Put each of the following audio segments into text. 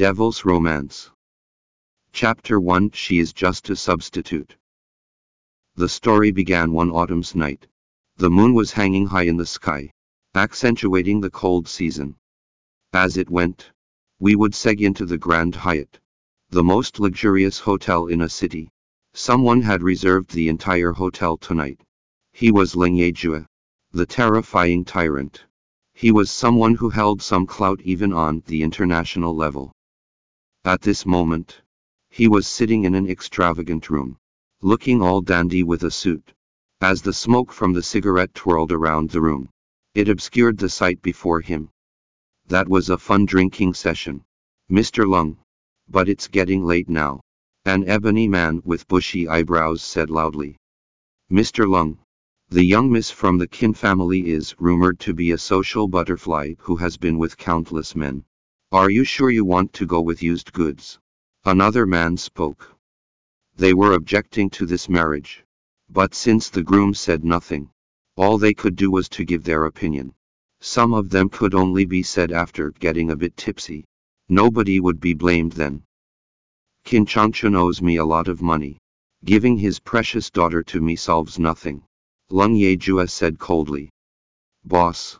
Devil's Romance. Chapter 1 She is just a substitute. The story began one autumn's night. The moon was hanging high in the sky, accentuating the cold season. As it went, we would seg into the Grand Hyatt, the most luxurious hotel in a city. Someone had reserved the entire hotel tonight. He was Ling Yejue, the terrifying tyrant. He was someone who held some clout even on the international level. At this moment, he was sitting in an extravagant room, looking all dandy with a suit. As the smoke from the cigarette twirled around the room, it obscured the sight before him. That was a fun drinking session. Mr. Lung. But it's getting late now. An ebony man with bushy eyebrows said loudly. Mr. Lung. The young miss from the Kin family is rumored to be a social butterfly who has been with countless men. Are you sure you want to go with used goods? Another man spoke. They were objecting to this marriage. But since the groom said nothing, all they could do was to give their opinion. Some of them could only be said after getting a bit tipsy. Nobody would be blamed then. Qin Changchun owes me a lot of money. Giving his precious daughter to me solves nothing. Lung Yejue said coldly. Boss,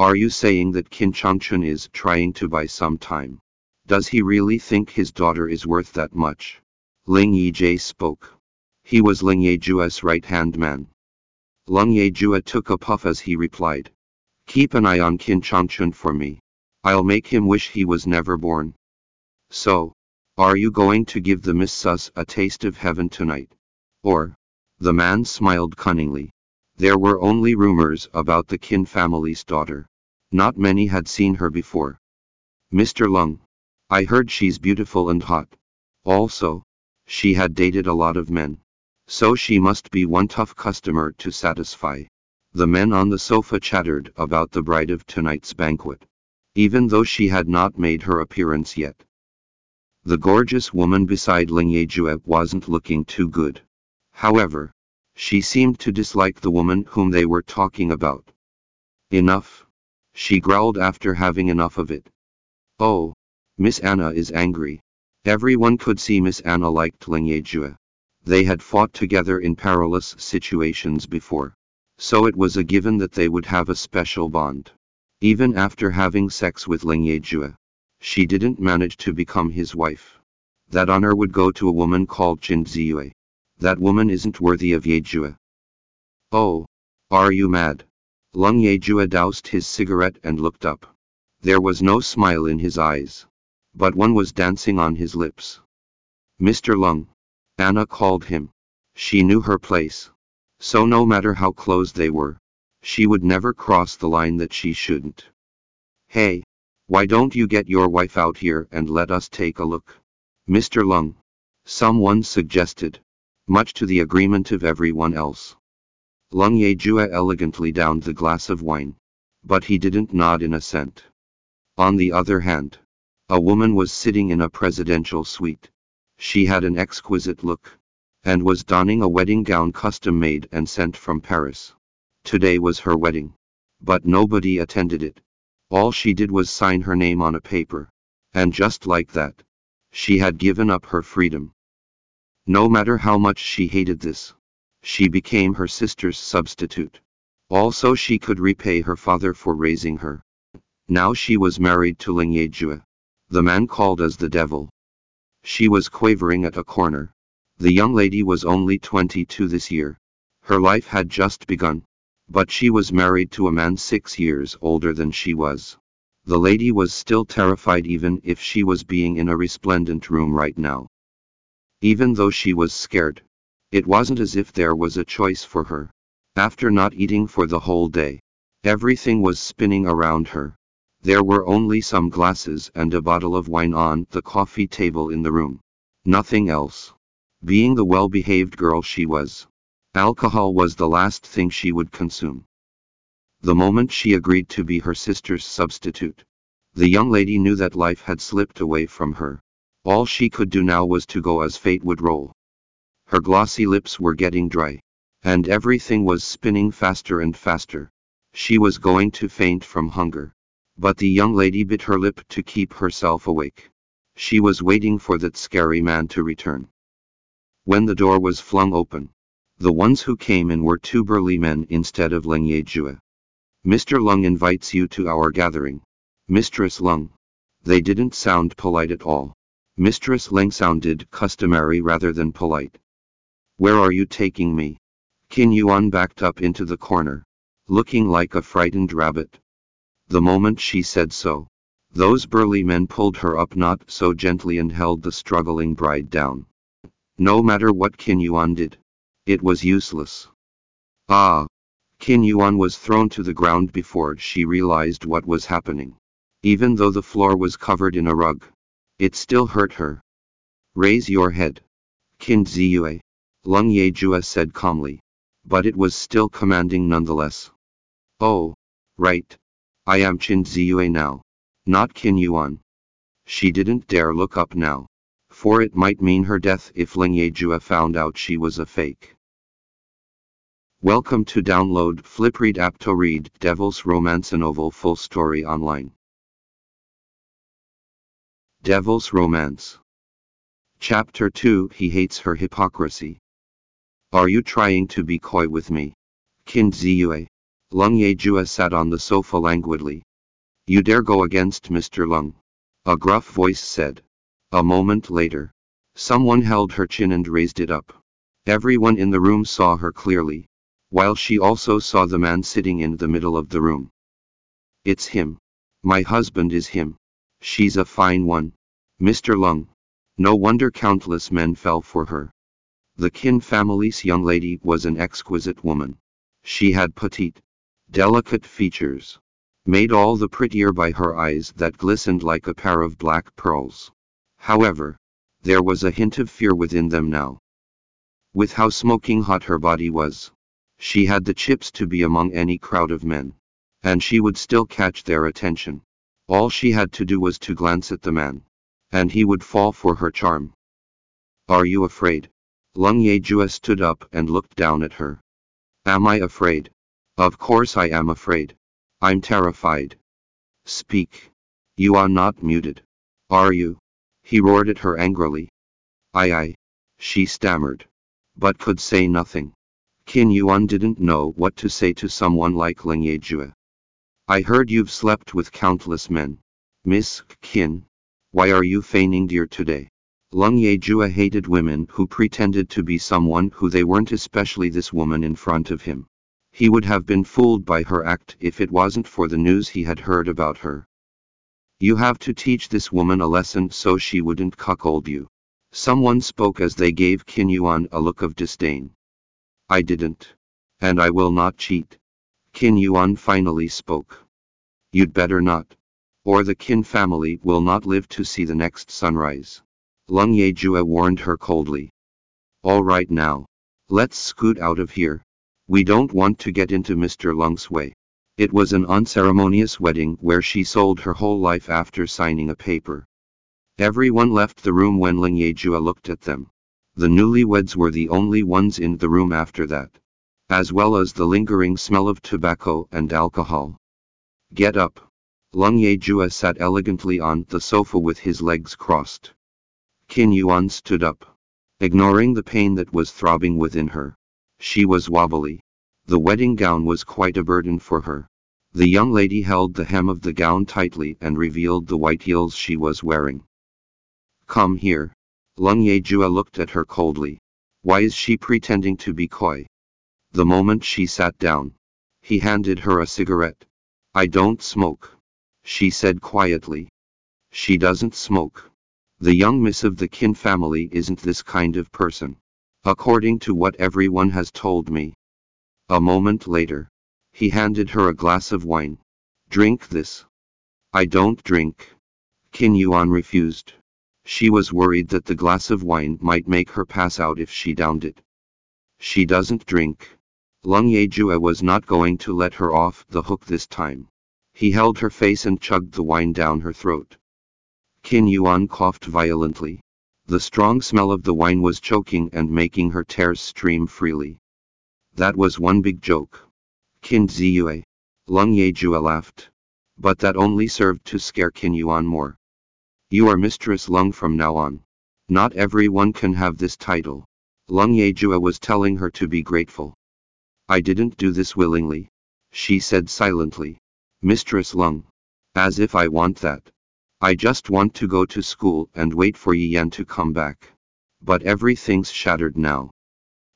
are you saying that Qin Changchun is trying to buy some time? Does he really think his daughter is worth that much? Ling Yijie spoke. He was Ling Yejue's right-hand man. Lung Yejue took a puff as he replied. Keep an eye on Qin Changchun for me. I'll make him wish he was never born. So, are you going to give the Miss Sus a taste of heaven tonight? Or? The man smiled cunningly. There were only rumors about the Qin family's daughter. Not many had seen her before. Mr. Lung. I heard she's beautiful and hot. Also, she had dated a lot of men. So she must be one tough customer to satisfy. The men on the sofa chattered about the bride of tonight's banquet. Even though she had not made her appearance yet. The gorgeous woman beside Ling Yejue wasn't looking too good. However, she seemed to dislike the woman whom they were talking about. Enough. She growled after having enough of it. Oh. Miss Anna is angry. Everyone could see Miss Anna liked Ling Yejue. They had fought together in perilous situations before. So it was a given that they would have a special bond. Even after having sex with Ling Yejue. She didn't manage to become his wife. That honor would go to a woman called Qin Ziyue. That woman isn't worthy of Yejue. Oh. Are you mad? Lung Yejue doused his cigarette and looked up. There was no smile in his eyes. But one was dancing on his lips. Mr. Lung. Anna called him. She knew her place. So no matter how close they were, she would never cross the line that she shouldn't. Hey, why don't you get your wife out here and let us take a look? Mr. Lung. Someone suggested. Much to the agreement of everyone else. Lung Yejue elegantly downed the glass of wine. But he didn't nod in assent. On the other hand, a woman was sitting in a presidential suite. She had an exquisite look. And was donning a wedding gown custom made and sent from Paris. Today was her wedding. But nobody attended it. All she did was sign her name on a paper. And just like that, she had given up her freedom. No matter how much she hated this, she became her sister's substitute. Also she could repay her father for raising her. Now she was married to Ling Yejue. The man called as the devil. She was quavering at a corner. The young lady was only 22 this year. Her life had just begun. But she was married to a man six years older than she was. The lady was still terrified even if she was being in a resplendent room right now. Even though she was scared, it wasn't as if there was a choice for her. After not eating for the whole day, everything was spinning around her. There were only some glasses and a bottle of wine on the coffee table in the room. Nothing else. Being the well-behaved girl she was, alcohol was the last thing she would consume. The moment she agreed to be her sister's substitute, the young lady knew that life had slipped away from her. All she could do now was to go as fate would roll. Her glossy lips were getting dry. And everything was spinning faster and faster. She was going to faint from hunger. But the young lady bit her lip to keep herself awake. She was waiting for that scary man to return. When the door was flung open, the ones who came in were two burly men instead of Leng Yejue. Mr. Lung invites you to our gathering. Mistress Lung. They didn't sound polite at all. Mistress Leng sounded customary rather than polite. Where are you taking me? Qin Yuan backed up into the corner, looking like a frightened rabbit. The moment she said so, those burly men pulled her up not so gently and held the struggling bride down. No matter what Qin Yuan did, it was useless. Ah! Qin Yuan was thrown to the ground before she realized what was happening. Even though the floor was covered in a rug, it still hurt her. Raise your head. Qin Ziyue. Lung Yejue said calmly. But it was still commanding nonetheless. Oh. Right. I am Qin Ziyue now. Not Qin Yuan. She didn't dare look up now. For it might mean her death if Ling Yejue found out she was a fake. Welcome to download Flipread app to read Devil's Romance novel full story online. Devil's Romance Chapter 2 He hates her hypocrisy. Are you trying to be coy with me? Qin Ziyue. Lung Yejue sat on the sofa languidly. You dare go against Mr. Lung. A gruff voice said. A moment later, someone held her chin and raised it up. Everyone in the room saw her clearly while she also saw the man sitting in the middle of the room. It's him. My husband is him. She's a fine one. Mr. Lung. No wonder countless men fell for her. The Kin family's young lady was an exquisite woman. She had petite, delicate features, made all the prettier by her eyes that glistened like a pair of black pearls. However, there was a hint of fear within them now. With how smoking hot her body was, she had the chips to be among any crowd of men. And she would still catch their attention. All she had to do was to glance at the man. And he would fall for her charm. Are you afraid? Lung Yejue stood up and looked down at her. Am I afraid? Of course I am afraid. I'm terrified. Speak. You are not muted. Are you? He roared at her angrily. I I. She stammered. But could say nothing. Qin Yuan didn't know what to say to someone like Ling Yejue. I heard you've slept with countless men. Miss Qin. Why are you feigning dear today? Lung Yejue hated women who pretended to be someone who they weren't especially this woman in front of him. He would have been fooled by her act if it wasn't for the news he had heard about her. You have to teach this woman a lesson so she wouldn't cuckold you. Someone spoke as they gave Qin Yuan a look of disdain. I didn't. And I will not cheat. Qin Yuan finally spoke. You'd better not. Or the Qin family will not live to see the next sunrise. Lung Ye Yejue warned her coldly. All right now. Let's scoot out of here. We don't want to get into Mr. Lung's way. It was an unceremonious wedding where she sold her whole life after signing a paper. Everyone left the room when Ling Yejue looked at them. The newlyweds were the only ones in the room after that. As well as the lingering smell of tobacco and alcohol. Get up. Lung Yejue sat elegantly on the sofa with his legs crossed. Qin Yuan stood up. Ignoring the pain that was throbbing within her. She was wobbly. The wedding gown was quite a burden for her. The young lady held the hem of the gown tightly and revealed the white heels she was wearing. Come here. Lung Yejue looked at her coldly. Why is she pretending to be coy? The moment she sat down, he handed her a cigarette. I don't smoke. She said quietly. She doesn't smoke. The young miss of the Qin family isn't this kind of person. According to what everyone has told me. A moment later, he handed her a glass of wine. Drink this. I don't drink. Qin Yuan refused. She was worried that the glass of wine might make her pass out if she downed it. She doesn't drink. Lung Yejue was not going to let her off the hook this time. He held her face and chugged the wine down her throat. Qin Yuan coughed violently. The strong smell of the wine was choking and making her tears stream freely. That was one big joke. Qin Ziyue. Lung Yejue laughed. But that only served to scare Qin Yuan more. You are Mistress Lung from now on. Not everyone can have this title. Lung Yejua was telling her to be grateful. I didn't do this willingly. She said silently. Mistress Lung. As if I want that. I just want to go to school and wait for Yi Yan to come back. But everything's shattered now.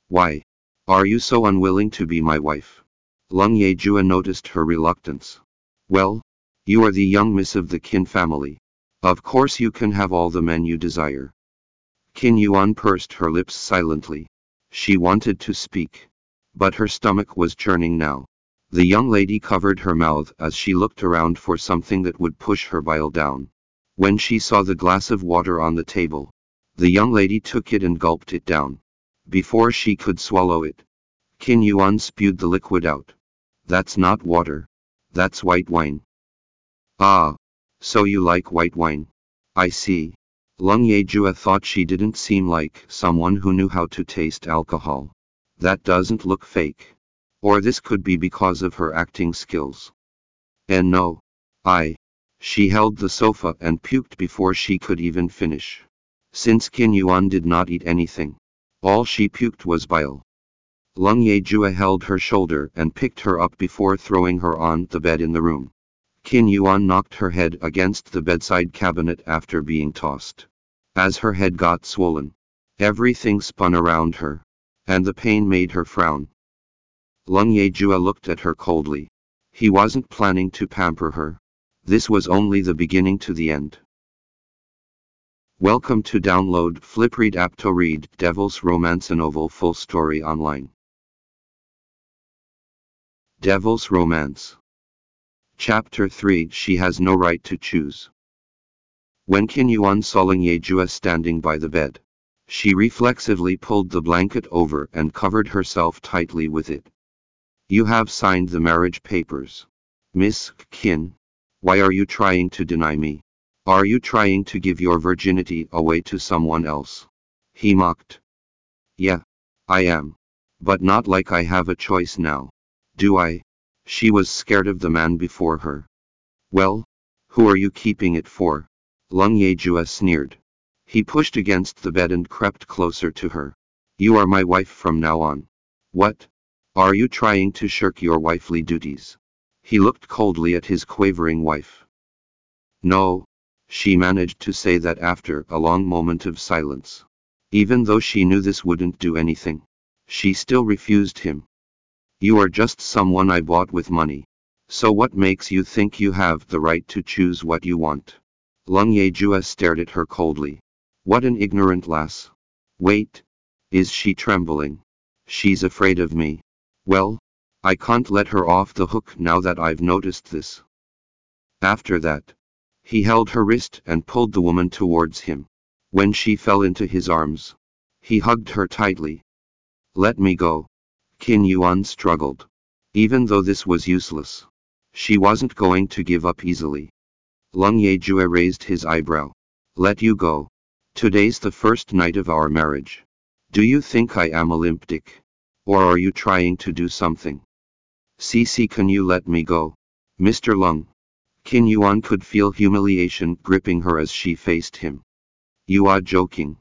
Why? Are you so unwilling to be my wife? Lung Yejua noticed her reluctance. Well, you are the young miss of the Qin family. Of course you can have all the men you desire. Qin Yuan pursed her lips silently. She wanted to speak. But her stomach was churning now. The young lady covered her mouth as she looked around for something that would push her bile down. When she saw the glass of water on the table, the young lady took it and gulped it down. Before she could swallow it, Qin Yuan spewed the liquid out. That's not water. That's white wine. Ah. So you like white wine. I see. Lung Yejua thought she didn't seem like someone who knew how to taste alcohol. That doesn't look fake. Or this could be because of her acting skills. And no. I. She held the sofa and puked before she could even finish. Since Qin Yuan did not eat anything, all she puked was bile. Lung Yejua held her shoulder and picked her up before throwing her on the bed in the room. Qin Yuan knocked her head against the bedside cabinet after being tossed. As her head got swollen, everything spun around her, and the pain made her frown. Lung Yejua looked at her coldly. He wasn't planning to pamper her. This was only the beginning to the end. Welcome to download Flipread app to read Devil's Romance novel full story online. Devil's Romance Chapter 3 She has no right to choose. When Qin Yuan saw Lung Yejua standing by the bed, she reflexively pulled the blanket over and covered herself tightly with it. You have signed the marriage papers. Miss Qin. Why are you trying to deny me? Are you trying to give your virginity away to someone else? He mocked. Yeah. I am. But not like I have a choice now. Do I? She was scared of the man before her. Well, who are you keeping it for? Lung Yejua sneered. He pushed against the bed and crept closer to her. You are my wife from now on. What? Are you trying to shirk your wifely duties? He looked coldly at his quavering wife. No. She managed to say that after a long moment of silence. Even though she knew this wouldn't do anything. She still refused him. You are just someone I bought with money. So what makes you think you have the right to choose what you want? Lung Yejua stared at her coldly. What an ignorant lass. Wait. Is she trembling? She's afraid of me. Well, I can't let her off the hook now that I've noticed this. After that, he held her wrist and pulled the woman towards him. When she fell into his arms, he hugged her tightly. Let me go. Qin Yuan struggled. Even though this was useless, she wasn't going to give up easily. Lung Yejua raised his eyebrow. Let you go. Today's the first night of our marriage. Do you think I am a limp dick? Or are you trying to do something? Cece can you let me go? Mr. Lung. Qin Yuan could feel humiliation gripping her as she faced him. You are joking.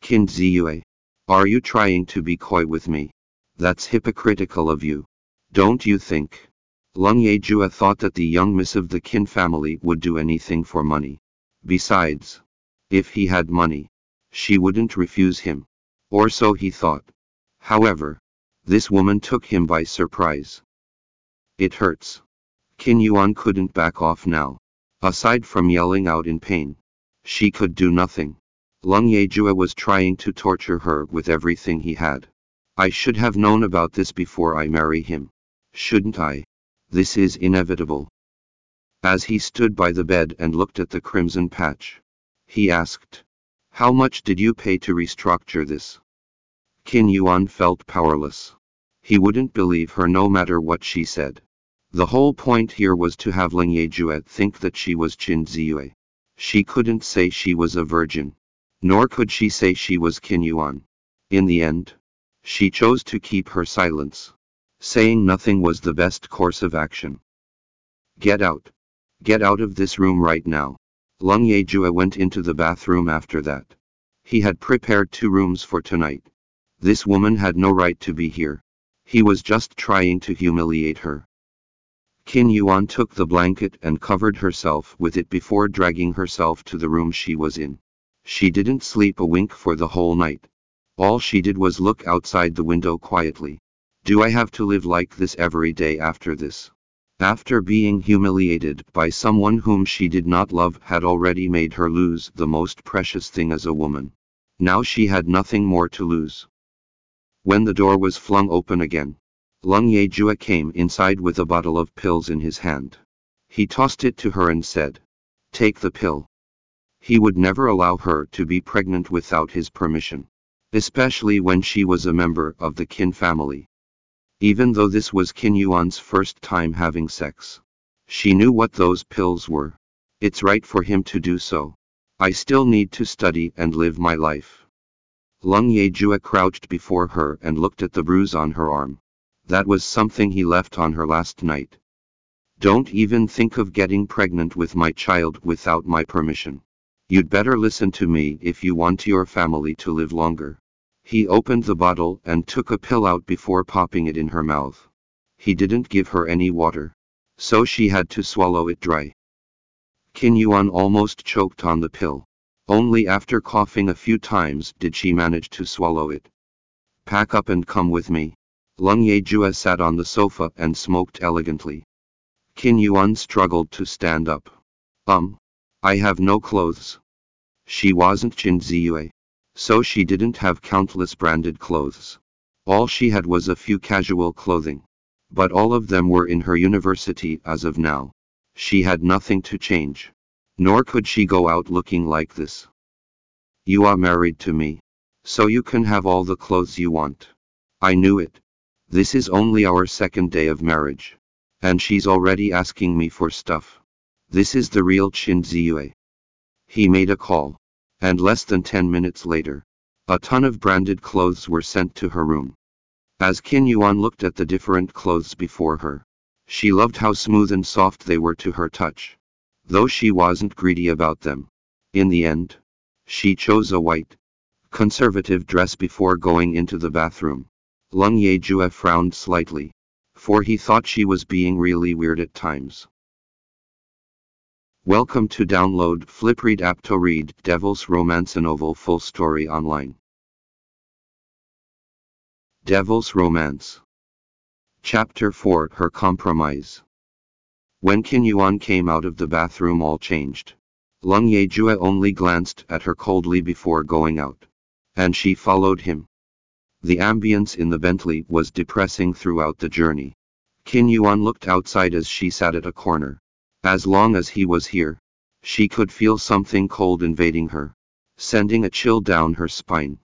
Qin Ziyue. Are you trying to be coy with me? That's hypocritical of you. Don't you think? Lung Yejua thought that the young miss of the Qin family would do anything for money. Besides, if he had money, she wouldn't refuse him. Or so he thought. However, this woman took him by surprise. It hurts. Qin Yuan couldn't back off now. Aside from yelling out in pain, she could do nothing. Lung Yejua was trying to torture her with everything he had. I should have known about this before I marry him. Shouldn't I? This is inevitable. As he stood by the bed and looked at the crimson patch, he asked, How much did you pay to restructure this? Qin Yuan felt powerless. He wouldn't believe her no matter what she said. The whole point here was to have Lung Yejua think that she was Qin Ziyue. She couldn't say she was a virgin. Nor could she say she was Qin Yuan. In the end, she chose to keep her silence. Saying nothing was the best course of action. Get out. Get out of this room right now. Lung Yejua went into the bathroom after that. He had prepared two rooms for tonight. This woman had no right to be here. He was just trying to humiliate her. Qin Yuan took the blanket and covered herself with it before dragging herself to the room she was in. She didn't sleep a wink for the whole night. All she did was look outside the window quietly. Do I have to live like this every day after this? After being humiliated by someone whom she did not love had already made her lose the most precious thing as a woman. Now she had nothing more to lose. When the door was flung open again, Lung Yejua came inside with a bottle of pills in his hand. He tossed it to her and said, Take the pill. He would never allow her to be pregnant without his permission, especially when she was a member of the Qin family. Even though this was Qin Yuan's first time having sex. She knew what those pills were. It's right for him to do so. I still need to study and live my life. Lung Yejua crouched before her and looked at the bruise on her arm. That was something he left on her last night. Don't even think of getting pregnant with my child without my permission. You'd better listen to me if you want your family to live longer. He opened the bottle and took a pill out before popping it in her mouth. He didn't give her any water. So she had to swallow it dry. Qin Yuan almost choked on the pill. Only after coughing a few times did she manage to swallow it. Pack up and come with me. Lung Yejua sat on the sofa and smoked elegantly. Qin Yuan struggled to stand up. Um. I have no clothes. She wasn't Qin Ziyue. So she didn't have countless branded clothes. All she had was a few casual clothing. But all of them were in her university as of now. She had nothing to change. Nor could she go out looking like this. You are married to me. So you can have all the clothes you want. I knew it. This is only our second day of marriage. And she's already asking me for stuff. This is the real Qin Ziyue. He made a call and less than 10 minutes later, a ton of branded clothes were sent to her room. As Qin Yuan looked at the different clothes before her, she loved how smooth and soft they were to her touch. Though she wasn't greedy about them. In the end, she chose a white, conservative dress before going into the bathroom. Lung Yejua frowned slightly, for he thought she was being really weird at times. Welcome to download Flipread app to read Devil's Romance novel full story online. Devil's Romance Chapter 4 Her Compromise When Qin Yuan came out of the bathroom all changed. Lung Yejua only glanced at her coldly before going out. And she followed him. The ambience in the Bentley was depressing throughout the journey. Qin Yuan looked outside as she sat at a corner. As long as he was here, she could feel something cold invading her, sending a chill down her spine.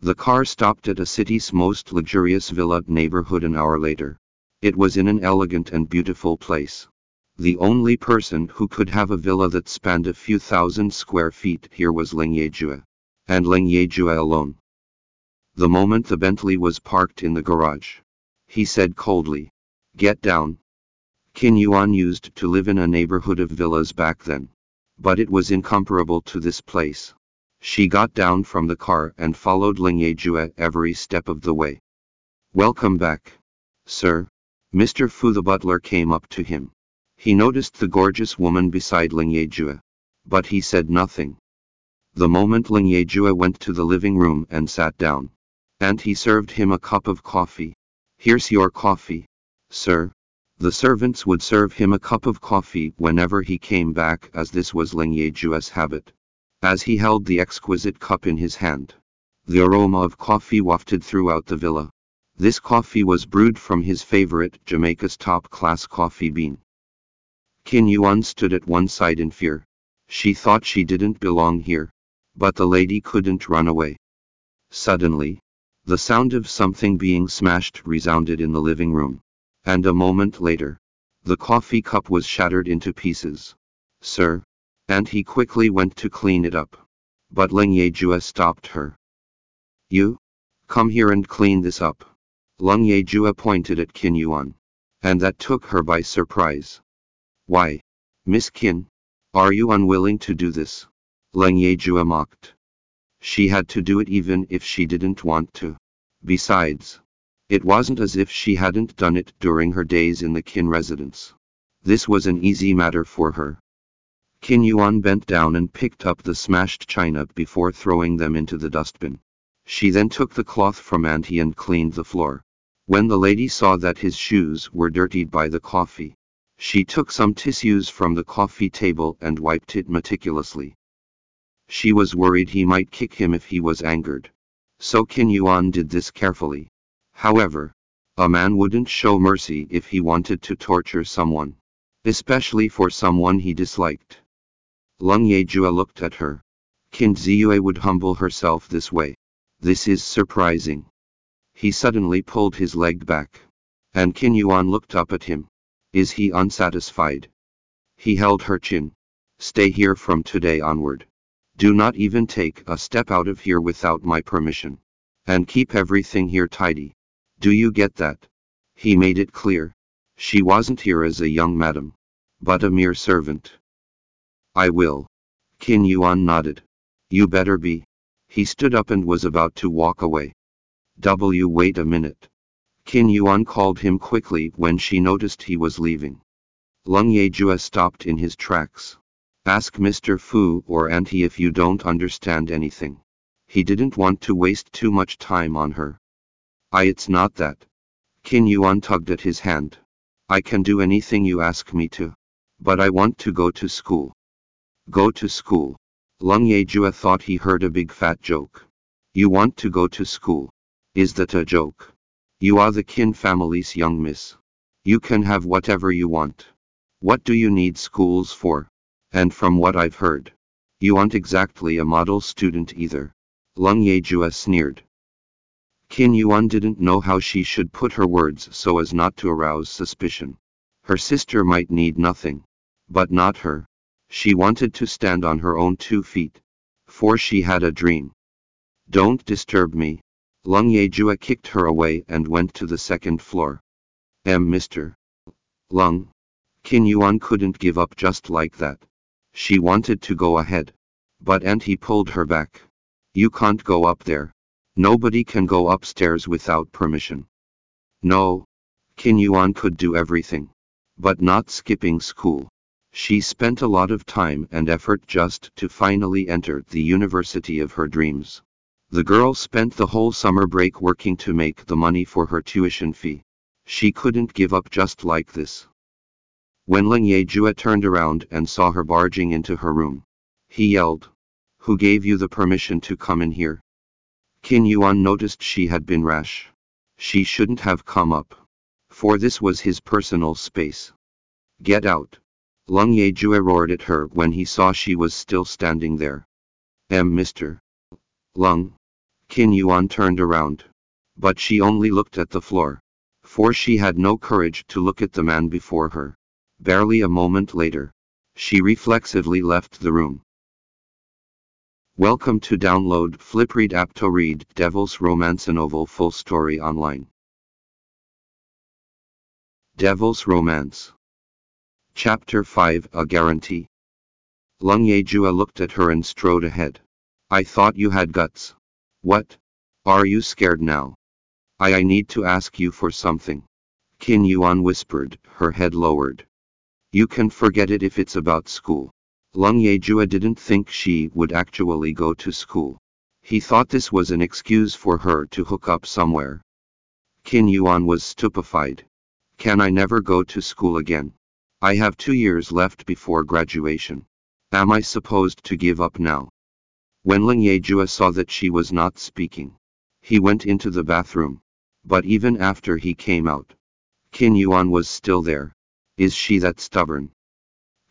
The car stopped at a city's most luxurious villa neighborhood an hour later. It was in an elegant and beautiful place. The only person who could have a villa that spanned a few thousand square feet here was Ling Yejua. And Ling Yejua alone. The moment the Bentley was parked in the garage, he said coldly, Get down. Qin Yuan used to live in a neighborhood of villas back then. But it was incomparable to this place. She got down from the car and followed Ling Yejua every step of the way. Welcome back. Sir. Mr. Fu the butler came up to him. He noticed the gorgeous woman beside Ling Yejua. But he said nothing. The moment Ling Yejua went to the living room and sat down. And he served him a cup of coffee. Here's your coffee. Sir. The servants would serve him a cup of coffee whenever he came back as this was Ling Yejua's habit. As he held the exquisite cup in his hand, the aroma of coffee wafted throughout the villa. This coffee was brewed from his favorite Jamaica's top-class coffee bean. Qin Yuan stood at one side in fear. She thought she didn't belong here. But the lady couldn't run away. Suddenly, the sound of something being smashed resounded in the living room. And a moment later, the coffee cup was shattered into pieces. Sir. Auntie quickly went to clean it up. But Ling Yejua stopped her. You? Come here and clean this up. Lung Yejua pointed at Qin Yuan. And that took her by surprise. Why? Miss Qin? Are you unwilling to do this? Leng Yejua mocked. She had to do it even if she didn't want to. Besides, it wasn't as if she hadn't done it during her days in the Kin residence. This was an easy matter for her. Qin Yuan bent down and picked up the smashed china before throwing them into the dustbin. She then took the cloth from Auntie and cleaned the floor. When the lady saw that his shoes were dirtied by the coffee, she took some tissues from the coffee table and wiped it meticulously. She was worried he might kick him if he was angered. So Qin Yuan did this carefully. However, a man wouldn't show mercy if he wanted to torture someone, especially for someone he disliked. Leng Yejua looked at her. Qin Ziyue would humble herself this way. This is surprising. He suddenly pulled his leg back. And Qin Yuan looked up at him. Is he unsatisfied? He held her chin. Stay here from today onward. Do not even take a step out of here without my permission. And keep everything here tidy. Do you get that? He made it clear. She wasn't here as a young madam. But a mere servant. I will. Qin Yuan nodded. You better be. He stood up and was about to walk away. W wait a minute. Qin Yuan called him quickly when she noticed he was leaving. Leng Yejua stopped in his tracks. Ask Mr. Fu or Auntie if you don't understand anything. He didn't want to waste too much time on her. I it's not that. Qin Yuan tugged at his hand. I can do anything you ask me to. But I want to go to school. Go to school. Leng Yejua thought he heard a big fat joke. You want to go to school. Is that a joke? You are the Qin family's young miss. You can have whatever you want. What do you need schools for? And from what I've heard, you aren't exactly a model student either. Leng Yejua sneered. Qin Yuan didn't know how she should put her words so as not to arouse suspicion. Her sister might need nothing. But not her. She wanted to stand on her own two feet. For she had a dream. Don't disturb me. Leng Yejua kicked her away and went to the second floor. M. Mr. Lung. Qin Yuan couldn't give up just like that. She wanted to go ahead. But Auntie pulled her back. You can't go up there. Nobody can go upstairs without permission. No. Qin Yuan could do everything. But not skipping school. She spent a lot of time and effort just to finally enter the university of her dreams. The girl spent the whole summer break working to make the money for her tuition fee. She couldn't give up just like this. When Ling Ye Yejua turned around and saw her barging into her room, he yelled, Who gave you the permission to come in here? Qin Yuan noticed she had been rash. She shouldn't have come up. For this was his personal space. Get out. Leng Yejua roared at her when he saw she was still standing there. M. Mr. Lung. Qin Yuan turned around. But she only looked at the floor. For she had no courage to look at the man before her. Barely a moment later, she reflexively left the room. Welcome to download Flipread app read Devil's Romance novel full story online. Devil's Romance Chapter 5 A Guarantee Leng Yejua looked at her and strode ahead. I thought you had guts. What? Are you scared now? I I need to ask you for something. Qin Yuan whispered, her head lowered. You can forget it if it's about school. Leng Yejua didn't think she would actually go to school. He thought this was an excuse for her to hook up somewhere. Qin Yuan was stupefied. Can I never go to school again? I have two years left before graduation. Am I supposed to give up now? When Leng Yejua saw that she was not speaking, he went into the bathroom. But even after he came out, Qin Yuan was still there. Is she that stubborn?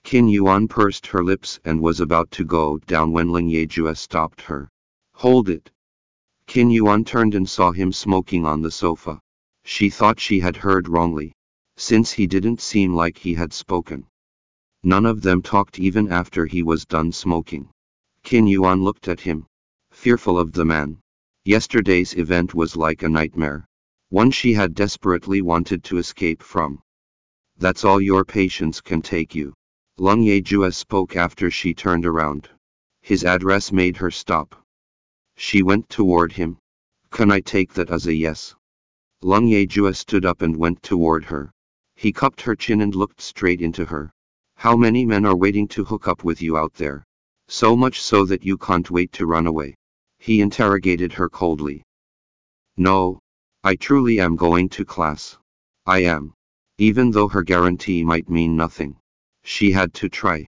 Qin Yuan pursed her lips and was about to go down when Leng Yejua stopped her. Hold it. Qin Yuan turned and saw him smoking on the sofa. She thought she had heard wrongly since he didn't seem like he had spoken. None of them talked even after he was done smoking. Qin Yuan looked at him, fearful of the man. Yesterday's event was like a nightmare, one she had desperately wanted to escape from. That's all your patience can take you. Lung Yejua spoke after she turned around. His address made her stop. She went toward him. Can I take that as a yes? Lung Yejua stood up and went toward her. He cupped her chin and looked straight into her. How many men are waiting to hook up with you out there? So much so that you can't wait to run away. He interrogated her coldly. No. I truly am going to class. I am. Even though her guarantee might mean nothing. She had to try.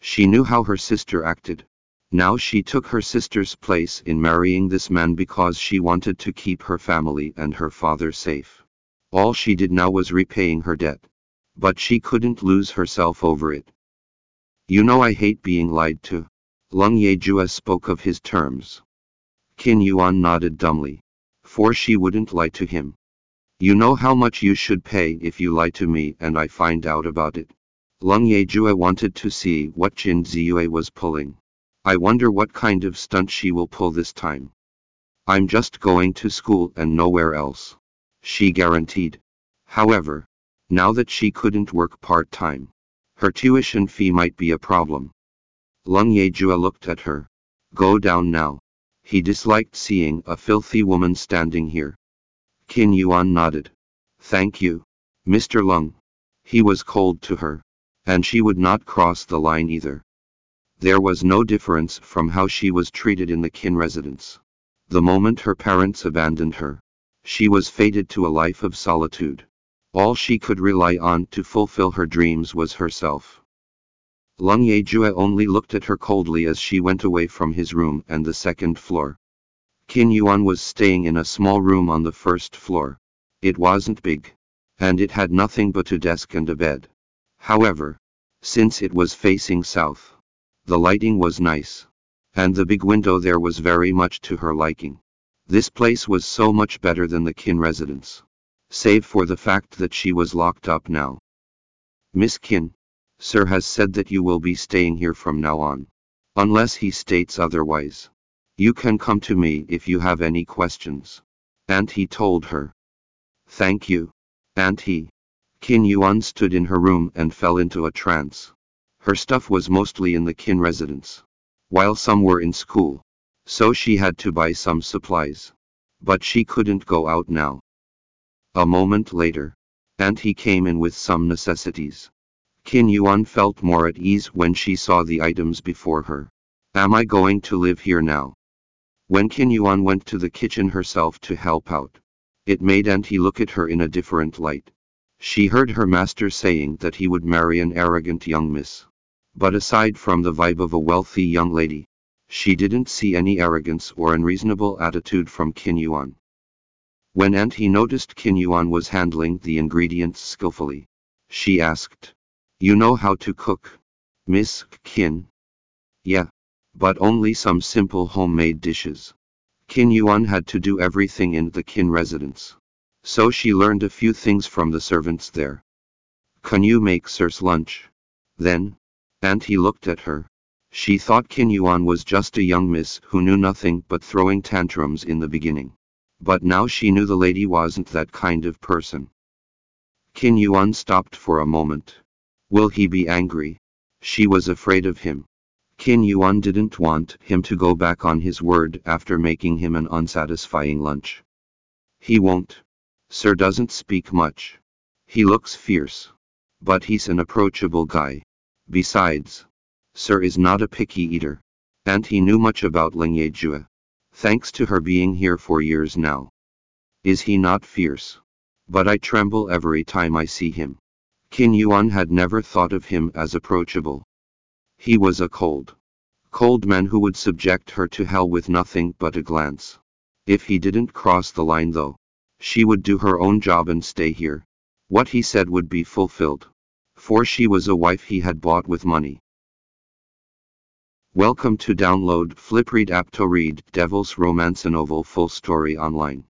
She knew how her sister acted. Now she took her sister's place in marrying this man because she wanted to keep her family and her father safe. All she did now was repaying her debt. But she couldn't lose herself over it. You know I hate being lied to. Lung Yejua spoke of his terms. Qin Yuan nodded dumbly for she wouldn't lie to him. You know how much you should pay if you lie to me and I find out about it. Lung Yejua wanted to see what Qin Ziyue was pulling. I wonder what kind of stunt she will pull this time. I'm just going to school and nowhere else. She guaranteed. However, now that she couldn't work part-time, her tuition fee might be a problem. Lung Yejua looked at her. Go down now. He disliked seeing a filthy woman standing here. Qin Yuan nodded. Thank you. Mr. Lung. He was cold to her. And she would not cross the line either. There was no difference from how she was treated in the Qin residence. The moment her parents abandoned her, she was fated to a life of solitude. All she could rely on to fulfill her dreams was herself. Lung Yejua only looked at her coldly as she went away from his room and the second floor. Qin Yuan was staying in a small room on the first floor. It wasn't big. And it had nothing but a desk and a bed. However, since it was facing south, the lighting was nice. And the big window there was very much to her liking. This place was so much better than the Qin residence. Save for the fact that she was locked up now. Miss Qin, Sir has said that you will be staying here from now on. Unless he states otherwise. You can come to me if you have any questions. Auntie told her. Thank you. Auntie. Qin Yuan stood in her room and fell into a trance. Her stuff was mostly in the Qin residence. While some were in school. So she had to buy some supplies. But she couldn't go out now. A moment later. Auntie came in with some necessities. Qin Yuan felt more at ease when she saw the items before her. Am I going to live here now? When Qin Yuan went to the kitchen herself to help out, it made Auntie look at her in a different light. She heard her master saying that he would marry an arrogant young miss. But aside from the vibe of a wealthy young lady, she didn't see any arrogance or unreasonable attitude from Qin Yuan. When Auntie noticed Qin Yuan was handling the ingredients skillfully, she asked, you know how to cook, Miss Qin? Yeah. But only some simple homemade dishes. Qin Yuan had to do everything in the Qin residence. So she learned a few things from the servants there. Can you make Sir's lunch? Then, Auntie looked at her. She thought Qin Yuan was just a young miss who knew nothing but throwing tantrums in the beginning. But now she knew the lady wasn't that kind of person. Qin Yuan stopped for a moment. Will he be angry? She was afraid of him. Qin Yuan didn't want him to go back on his word after making him an unsatisfying lunch. He won't. Sir doesn't speak much. He looks fierce. But he's an approachable guy. Besides, Sir is not a picky eater. Auntie knew much about Ling Yejua. Thanks to her being here for years now. Is he not fierce? But I tremble every time I see him. Qin Yuan had never thought of him as approachable. He was a cold, cold man who would subject her to hell with nothing but a glance. If he didn't cross the line though, she would do her own job and stay here. What he said would be fulfilled. For she was a wife he had bought with money. Welcome to download Flipread app to read Devil's Romance novel full story online.